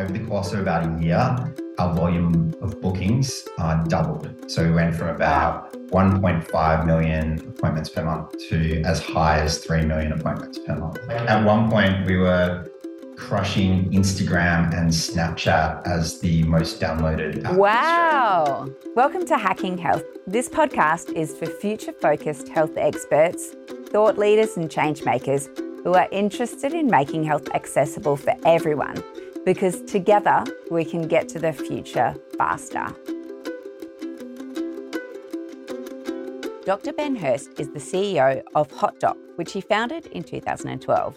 over the course of about a year, our volume of bookings uh, doubled. So we went from about 1.5 million appointments per month to as high as 3 million appointments per month. At one point, we were crushing Instagram and Snapchat as the most downloaded. Wow. Welcome to Hacking Health. This podcast is for future focused health experts, thought leaders, and change makers who are interested in making health accessible for everyone because together we can get to the future faster. Dr. Ben Hurst is the CEO of HotDoc, which he founded in 2012.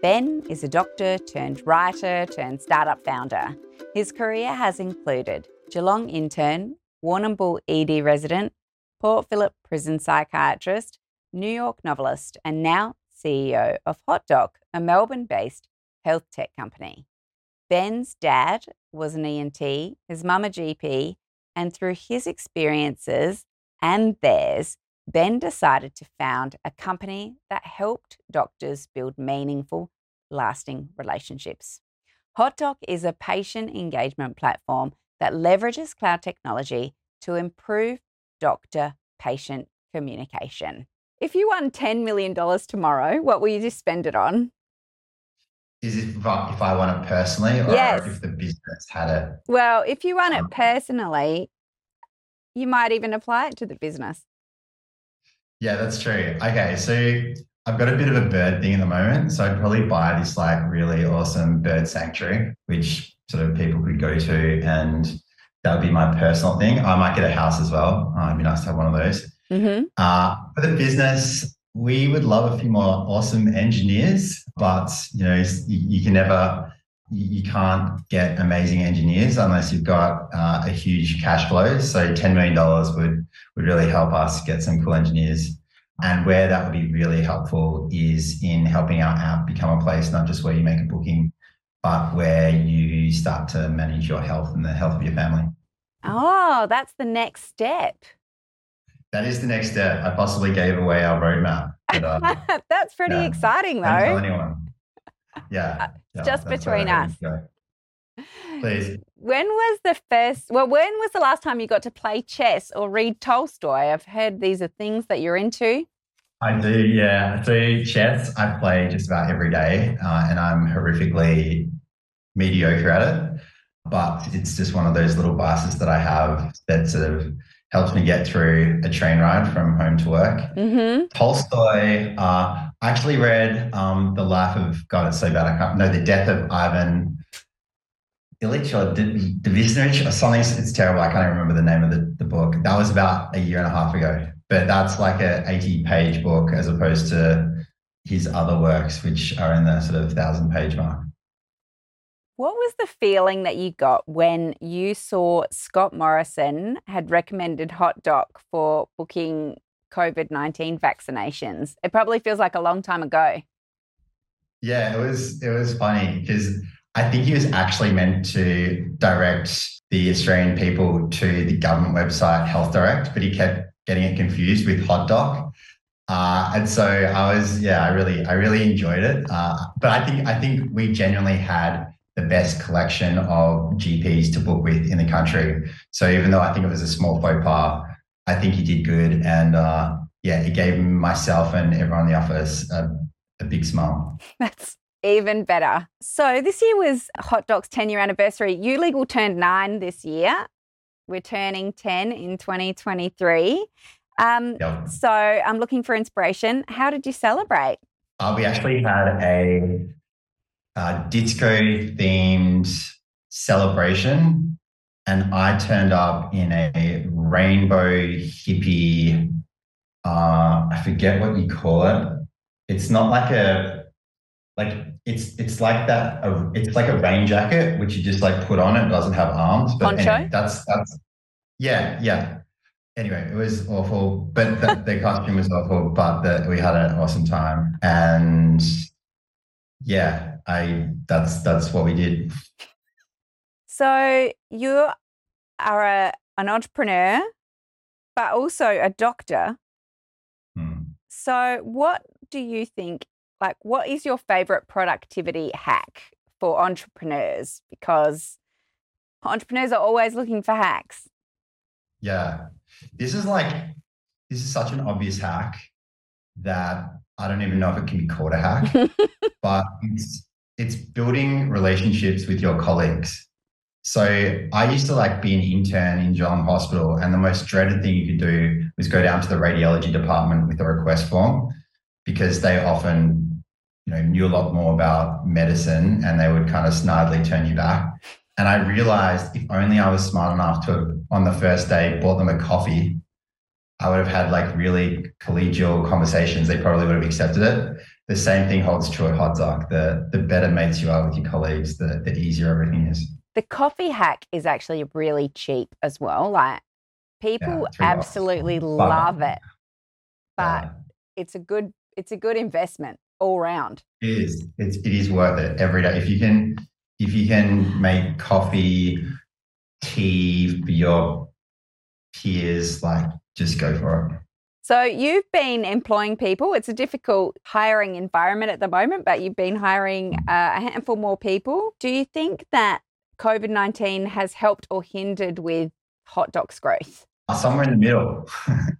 Ben is a doctor turned writer turned startup founder. His career has included Geelong intern, Warrnambool ED resident, Port Phillip prison psychiatrist, New York novelist, and now CEO of HotDoc, a Melbourne based health tech company. Ben's dad was an ENT, his mum a GP, and through his experiences and theirs, Ben decided to found a company that helped doctors build meaningful, lasting relationships. HotDoc is a patient engagement platform that leverages cloud technology to improve doctor patient communication. If you won $10 million tomorrow, what will you just spend it on? Is it if I, if I won it personally or Yes. if the business had it? Well, if you won it Um, personally, you might even apply it to the business. Yeah, that's true. Okay, so I've got a bit of a bird thing at the moment. So I'd probably buy this like really awesome bird sanctuary, which sort of people could go to, and that would be my personal thing. I might get a house as well. Uh, it'd be nice to have one of those. Mm-hmm. Uh, for the business, we would love a few more awesome engineers, but you know, you, you can never, you, can't get amazing engineers unless you've got uh, a huge cash flow. So ten million dollars would would really help us get some cool engineers. And where that would be really helpful is in helping our app become a place not just where you make a booking, but where you start to manage your health and the health of your family. Oh, that's the next step. That is the next step. I possibly gave away our roadmap. But, uh, that's pretty yeah. exciting, though. anyone. Yeah. yeah, Uh, just between us. Please. When was the first, well, when was the last time you got to play chess or read Tolstoy? I've heard these are things that you're into. I do, yeah. So chess, I play just about every day, uh, and I'm horrifically mediocre at it. But it's just one of those little vices that I have that sort of helps me get through a train ride from home to work. Mm-hmm. Tolstoy, uh, I actually read um, The Life of, God, it's so bad, I can't, no, The Death of Ivan Ilyich or D- Dvisnich or something. It's terrible. I can't even remember the name of the, the book. That was about a year and a half ago. But that's like a 80 page book as opposed to his other works, which are in the sort of thousand page mark. What was the feeling that you got when you saw Scott Morrison had recommended Hot Doc for booking COVID 19 vaccinations? It probably feels like a long time ago. Yeah, it was it was funny because I think he was actually meant to direct the Australian people to the government website Health Direct, but he kept getting it confused with Hot Doc. Uh, and so I was, yeah, I really, I really enjoyed it. Uh, but I think, I think we genuinely had the best collection of GPs to book with in the country. So even though I think it was a small faux pas, I think he did good. And uh, yeah, it gave myself and everyone in the office a, a big smile. That's even better. So this year was Hot Doc's 10 year anniversary. You Legal turned nine this year. We're turning 10 in 2023. Um, Yep. so I'm looking for inspiration. How did you celebrate? Uh, we actually had a uh, disco themed celebration, and I turned up in a rainbow hippie. Uh, I forget what you call it. It's not like a like it's it's like that. A, it's like a rain jacket which you just like put on. It doesn't have arms, but anyway, that's that's yeah yeah. Anyway, it was awful, but the, the costume was awful. But the, we had an awesome time, and yeah, I that's that's what we did. So you are a, an entrepreneur, but also a doctor. Hmm. So what do you think? Like, what is your favorite productivity hack for entrepreneurs because entrepreneurs are always looking for hacks. Yeah. This is like, this is such an obvious hack that I don't even know if it can be called a hack, but it's, it's building relationships with your colleagues. So I used to like be an intern in Geelong Hospital, and the most dreaded thing you could do was go down to the radiology department with a request form because they often, you know, knew a lot more about medicine and they would kind of snidely turn you back. And I realized if only I was smart enough to have, on the first day bought them a coffee, I would have had like really collegial conversations. They probably would have accepted it. The same thing holds true at Hot Doc. The the better mates you are with your colleagues, the, the easier everything is. The coffee hack is actually really cheap as well. Like people Yeah, $3. absolutely But- love it. But Yeah. it's a good it's a good investment all round. It is. It's it is worth it every day. If you can if you can make coffee, tea for your peers, like just go for it. So you've been employing people. It's a difficult hiring environment at the moment, but you've been hiring uh, a handful more people. Do you think that COVID nineteen has helped or hindered with Hot Doc's growth? Uh, Somewhere in the middle.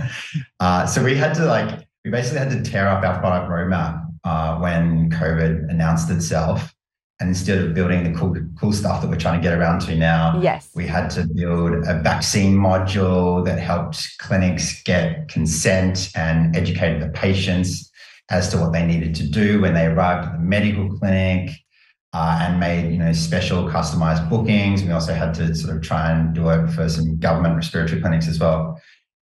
uh, so we had to like we basically had to tear up our product roadmap uh, when COVID announced itself. And instead of building the cool cool stuff that we're trying to get around to now, Yes. We had to build a vaccine module that helped clinics get consent and educated the patients as to what they needed to do when they arrived at the medical clinic uh, and made you know special customized bookings. We also had to sort of try and do it for some government respiratory clinics as well.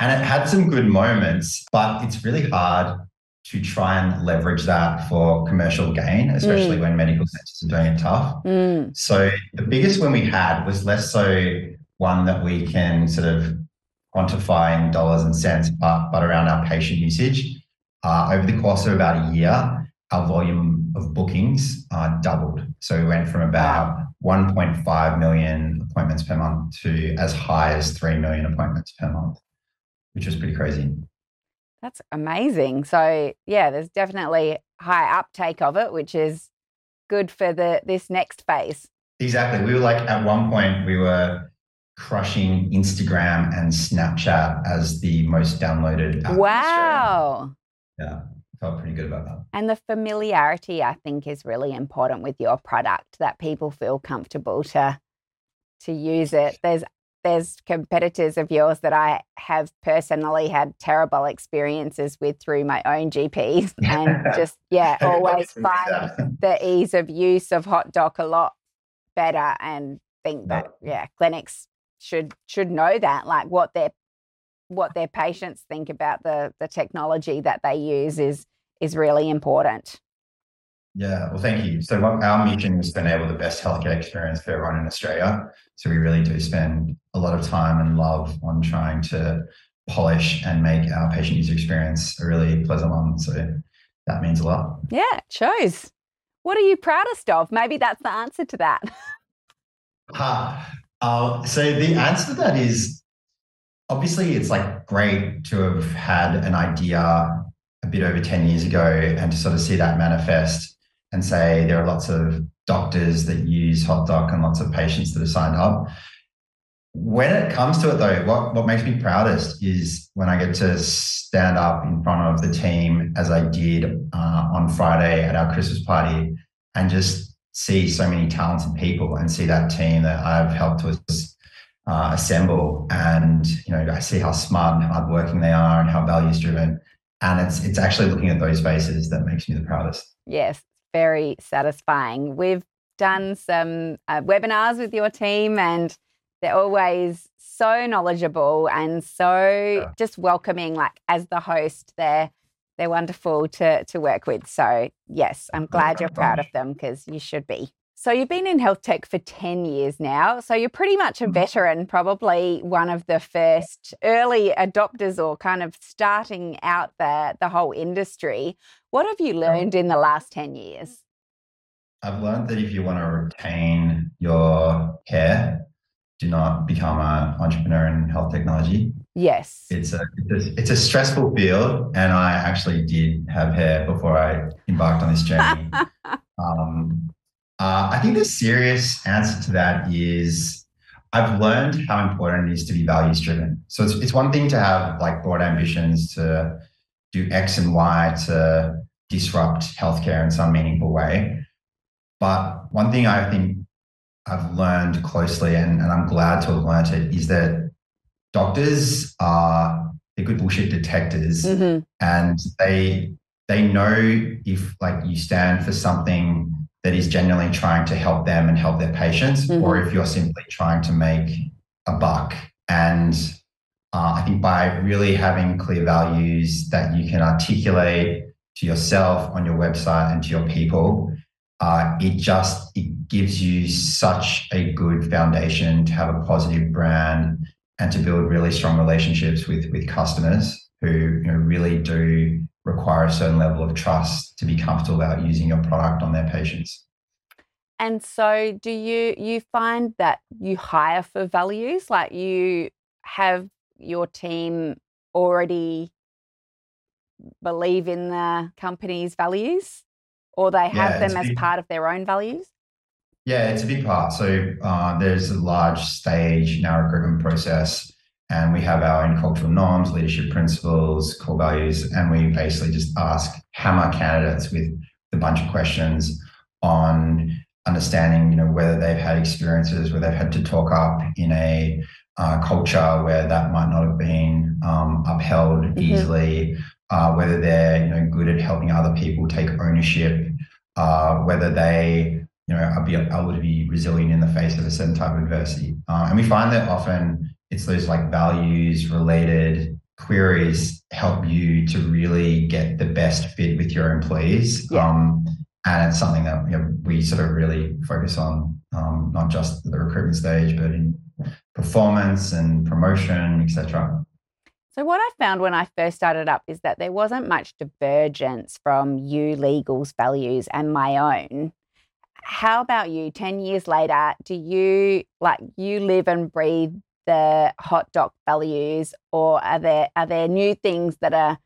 And it had some good moments, but it's really hard to try and leverage that for commercial gain, especially when medical centers are doing it tough. Mm, So the biggest one we had was less so one that we can sort of quantify in dollars and cents, but, but around our patient usage. Uh, over the course of about a year, our volume of bookings uh, doubled. So we went from about 1.5 million appointments per month to as high as 3 million appointments per month, which was pretty crazy. That's amazing. So yeah, there's definitely high uptake of it, which is good for the this next phase. Exactly. We were like, at one point, we were crushing Instagram and Snapchat as the most downloaded. Wow. Yeah, felt pretty good about that. And the familiarity, I think, is really important with your product that people feel comfortable to to use it. There's there's competitors of yours that I have personally had terrible experiences with through my own GPs, and just yeah, always find the ease of use of Hot Doc a lot better, and think that yeah, clinics should should know that, like what their what their patients think about the the technology that they use is is really important. Yeah, well, thank you. So, what our mission is to enable the best healthcare experience for everyone in Australia. So, we really do spend a lot of time and love on trying to polish and make our patient user experience a really pleasant one. So, that means a lot. Yeah, it shows. What are you proudest of? Maybe that's the answer to that. Ha. Uh, so the answer to that is obviously it's like great to have had an idea a bit over 10 years ago and to sort of see that manifest and say there are lots of doctors that use hot doc and lots of patients that have signed up when it comes to it though what, what makes me proudest is when i get to stand up in front of the team as i did uh, on friday at our christmas party and just see so many talented people and see that team that I've helped us uh, assemble. And you know, I see how smart and hardworking they are and how values driven. And it's it's actually looking at those faces that makes me the proudest. yes, very satisfying. We've done some uh, webinars with your team, and they're always so knowledgeable and so Yeah. just welcoming. Like as the host, they're they're wonderful to to work with. So yes, I'm glad you're proud of them because you should be. So you've been in health tech for 10 years now. So you're pretty much a Mhm. veteran, probably one of the first early adopters or kind of starting out the, the whole industry. What have you learned in the last 10 years? I've learned that if you want to retain your hair, do not become an entrepreneur in health technology. Yes. It's a, it's a it's a stressful field, and I actually did have hair before I embarked on this journey. um, Uh, I think the serious answer to that is I've learned how important it is to be values driven. So it's, it's one thing to have like broad ambitions to do X and Y to disrupt healthcare in some meaningful way. But one thing I think I've learned closely, and, and I'm glad to have learned it, is that doctors are they're good bullshit detectors, mm-hmm. and they they know if like you stand for something that is genuinely trying to help them and help their patients, mm-hmm. or if you're simply trying to make a buck. And uh, I think by really having clear values that you can articulate to yourself on your website and to your people, uh, it just it gives you such a good foundation to have a positive brand and to build really strong relationships with with customers who you know, really do require a certain level of trust to be comfortable about using your product on their patients. And so do you you find that you hire for values like you have your team already believe in the company's values or they have yeah, them as big, part of their own values? Yeah, it's a big part. So uh, there's a large stage in our recruitment process and we have our own cultural norms, leadership principles, core values, and we basically just ask hammer candidates with a bunch of questions on understanding, you know, whether they've had experiences where they've had to talk up in a uh, culture where that might not have been um, upheld mm-hmm. easily, uh, whether they're you know good at helping other people take ownership, uh, whether they you know are be able to be resilient in the face of a certain type of adversity, uh, and we find that often it's those like values related queries help you to really get the best fit with your employees. Yeah. Um, and it's something that you know, we sort of really focus on, um, not just the recruitment stage, but in performance and promotion, etc. So what I found when I first started up is that there wasn't much divergence from you legal's values and my own. How about you? Ten years later, do you like you live and breathe the hot doc values, or are there are there new things that are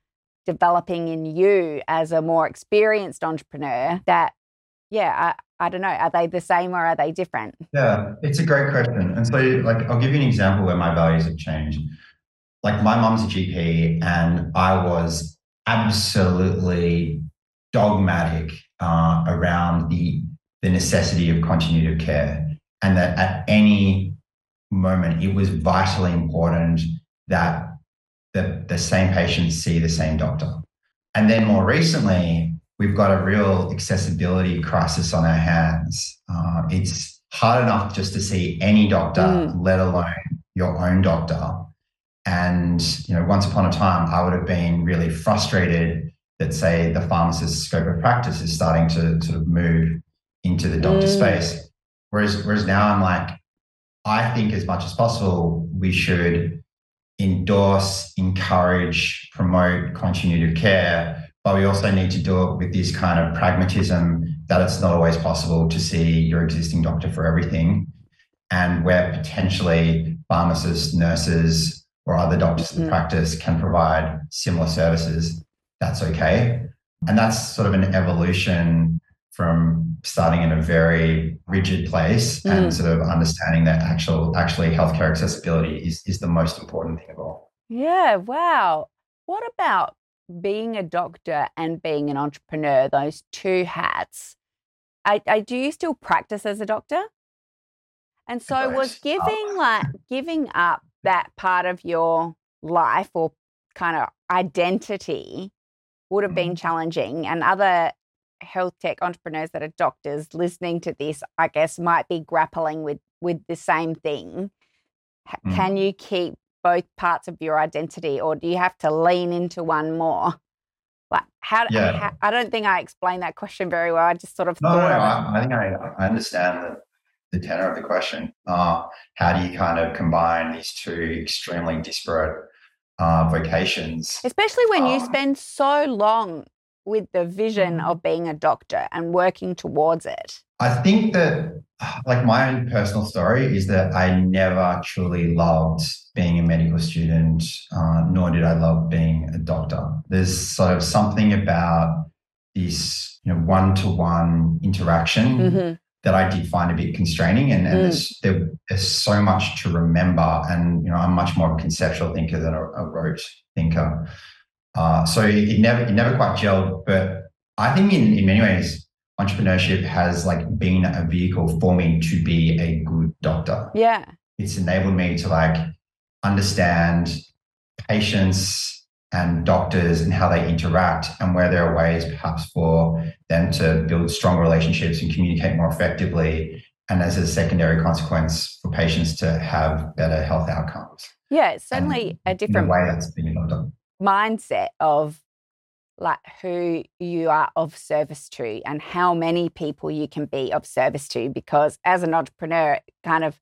developing in you as a more experienced entrepreneur that yeah I, I don't know are they the same or are they different? Yeah it's a great question. And so like i'll give you an example where my values have changed. Like my mom's a gp and i was absolutely dogmatic uh, around the the necessity of continuity of care and that at any moment, it was vitally important that the, the same patients see the same doctor. And then more recently, we've got a real accessibility crisis on our hands. Uh, it's hard enough just to see any doctor, mm. let alone your own doctor. And you know, once upon a time, I would have been really frustrated that, say, the pharmacist's scope of practice is starting to sort of move into the doctor mm. space. Whereas, whereas now I'm like, I think as much as possible, we should endorse, encourage, promote continuity of care, but we also need to do it with this kind of pragmatism that it's not always possible to see your existing doctor for everything. And where potentially pharmacists, nurses, or other doctors mm-hmm. in practice can provide similar services, that's okay. And that's sort of an evolution from starting in a very rigid place mm. and sort of understanding that actual actually healthcare accessibility is is the most important thing of all. Yeah, wow. What about being a doctor and being an entrepreneur, those two hats? I, I do you still practice as a doctor? And so was giving oh. like giving up that part of your life or kind of identity would have been mm-hmm. challenging and other health tech entrepreneurs that are doctors listening to this, I guess, might be grappling with with the same thing. Mm. Can you keep both parts of your identity, or do you have to lean into one more? Like how? Yeah. how I don't think I explained that question very well. I just sort of no, thought. No, I, I, think I, I understand the, the tenor of the question. Uh, how do you kind of combine these two extremely disparate uh, vocations? Especially when um, you spend so long with the vision mm. of being a doctor and working towards it? I think that, like, my own personal story is that I never truly loved being a medical student, uh, nor did I love being a doctor. There's sort of something about this, you know, one-to-one interaction mm-hmm. that I did find a bit constraining. And, and Mm. there's, there, there's so much to remember. And, you know, I'm much more of a conceptual thinker than a, a rote thinker. Uh, so it, never, it never quite gelled. But I think in, in many ways, entrepreneurship has like been a vehicle for me to be a good doctor. Yeah. It's enabled me to like understand patients and doctors and how they interact and where there are ways perhaps for them to build strong relationships and communicate more effectively and as a secondary consequence for patients to have better health outcomes Yeah. It's certainly a in a different way that's been done mindset of like who you are of service to and how many people you can be of service to because as an entrepreneur it kind of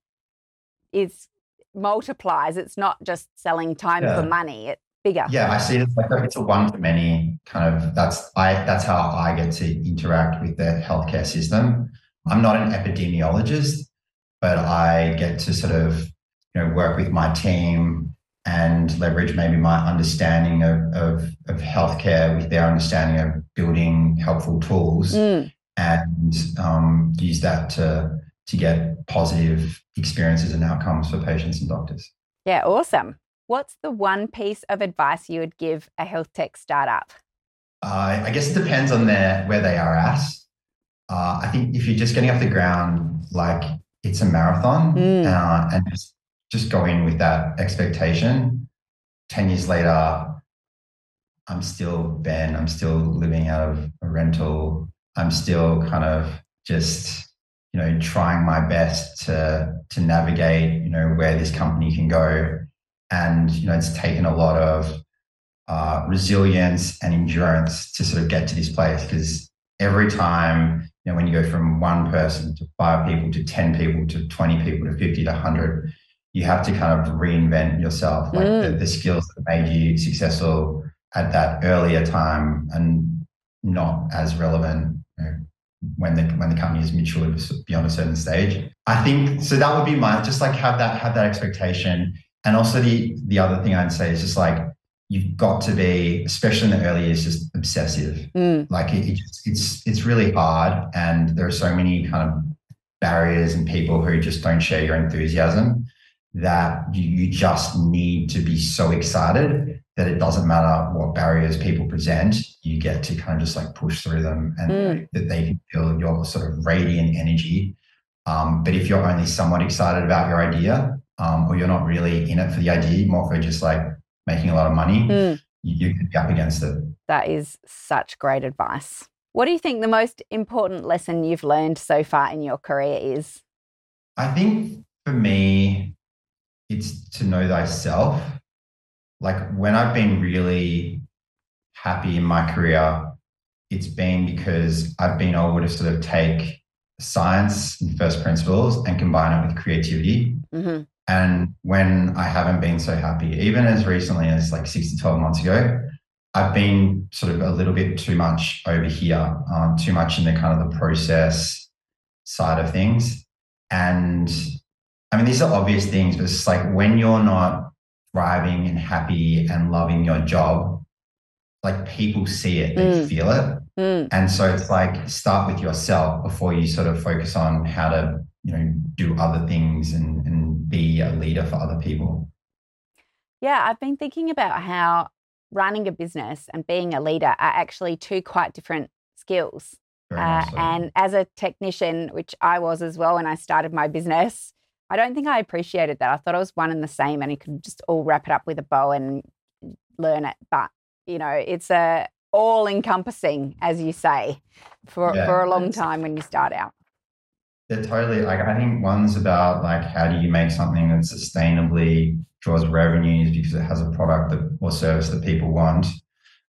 is multiplies. It's not just selling time Yeah. for money it's bigger. Yeah i see it as like a, it's a one to many kind of that's i that's how i get to interact with the healthcare system. I'm not an epidemiologist but i get to sort of you know work with my team and leverage maybe my understanding of, of, of healthcare with their understanding of building helpful tools Mm, and um, use that to to get positive experiences and outcomes for patients and doctors yeah awesome what's the one piece of advice you would give a health tech startup Uh, I guess it depends on their where they are at. Uh, I think if you're just getting off the ground, like it's a marathon, Mm. uh, and just just go in with that expectation. Ten years later, I'm still Ben. I'm still living out of a rental. I'm still kind of just you know trying my best to to navigate you know where this company can go, and you know it's taken a lot of uh, resilience and endurance to sort of get to this place because every time you know when you go from one person to five people to 10 people to 20 people to 50 to 100 you have to kind of reinvent yourself like the, Mm. the skills that made you successful at that earlier time and not as relevant you know, when the when the company is matured beyond a certain stage i think so that would be my just like have that have that expectation and also the the other thing i'd say is just like you've got to be, especially in the early years, just obsessive. Mm, Like it, it just, it's it's really hard, and there are so many kind of barriers and people who just don't share your enthusiasm that you, just need to be so excited that it doesn't matter what barriers people present, you get to kind of just like push through them, and Mm. that they can feel your sort of radiant energy. Um, but if you're only somewhat excited about your idea, um, or you're not really in it for the idea, more for just like making a lot of money, mm. you, you could be up against it. That is such great advice. What do you think the most important lesson you've learned so far in your career is? I think for me, it's to know thyself. Like when I've been really happy in my career, it's been because I've been able to sort of take science and first principles and combine it with creativity. hmm And when I haven't been so happy, even as recently as like six to 12 months ago, I've been sort of a little bit too much over here, um, too much in the kind of the process side of things. And I mean, these are obvious things, but it's like when you're not thriving and happy and loving your job, like people see it, they Mm. feel it. Mm, And so it's like start with yourself before you sort of focus on how to, you know, do other things and, and be a leader for other people. yeah, I've been thinking about how running a business and being a leader are actually two quite different skills. Uh, so. and as a technician, which I was as well when I started my business, I don't think I appreciated that. I thought it was one and the same and you could just all wrap it up with a bow and learn it. But, you know, it's a all encompassing, as you say, for, Yeah, for a long time when you start out. They're totally like I think one's about like how do you make something that sustainably draws revenues because it has a product that or service that people want.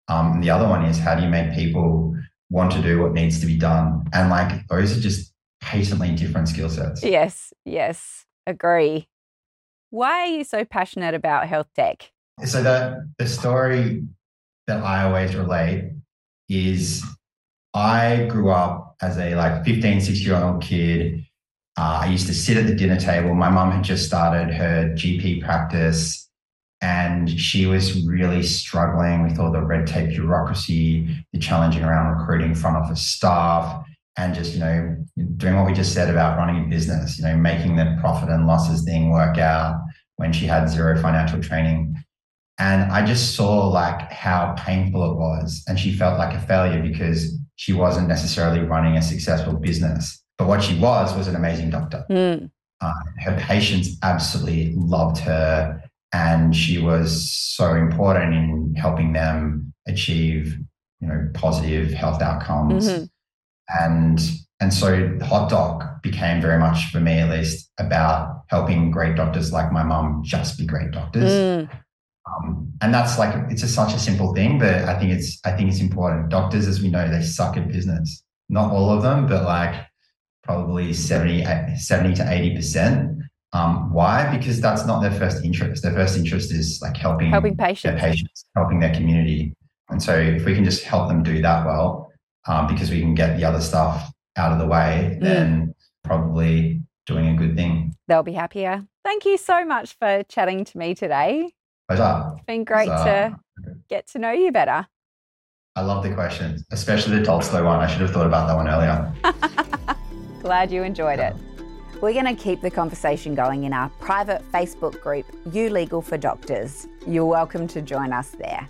Um, and the other one is how do you make people want to do what needs to be done? And like those are just patently different skill sets. Yes, yes, agree. Why are you so passionate about health tech? So the the story that I always relate is I grew up as a like 15, 16 year old kid. Uh, I used to sit at the dinner table. My mum had just started her GP practice and she was really struggling with all the red tape bureaucracy, the challenging around recruiting front office staff. And just, you know, doing what we just said about running a business, you know, making the profit and losses thing work out when she had zero financial training. And I just saw like how painful it was. And she felt like a failure because she wasn't necessarily running a successful business. But what she was was an amazing doctor. Mm. Uh, her patients absolutely loved her. And she was so important in helping them achieve, you know, positive health outcomes. Mm-hmm. And and so Hot Doc became very much, for me at least, about helping great doctors like my mum just be great doctors. Mm. Um, and that's like it's just such a simple thing, but I think it's I think it's important. Doctors, as we know, they suck at business. Not all of them, but like probably 70, 70 to 80 percent. Um, why? Because that's not their first interest. Their first interest is like helping helping patients, their patients, helping their community. And so if we can just help them do that well, um, because we can get the other stuff out of the way, mm. then probably doing a good thing. They'll be happier. Thank you so much for chatting to me today. Pleasure. It's been great to get to know you better. I love the questions, especially the Tolstoy one. I should have thought about that one earlier. Glad you enjoyed it. We're going to keep the conversation going in our private Facebook group, You Legal for Doctors. You're welcome to join us there.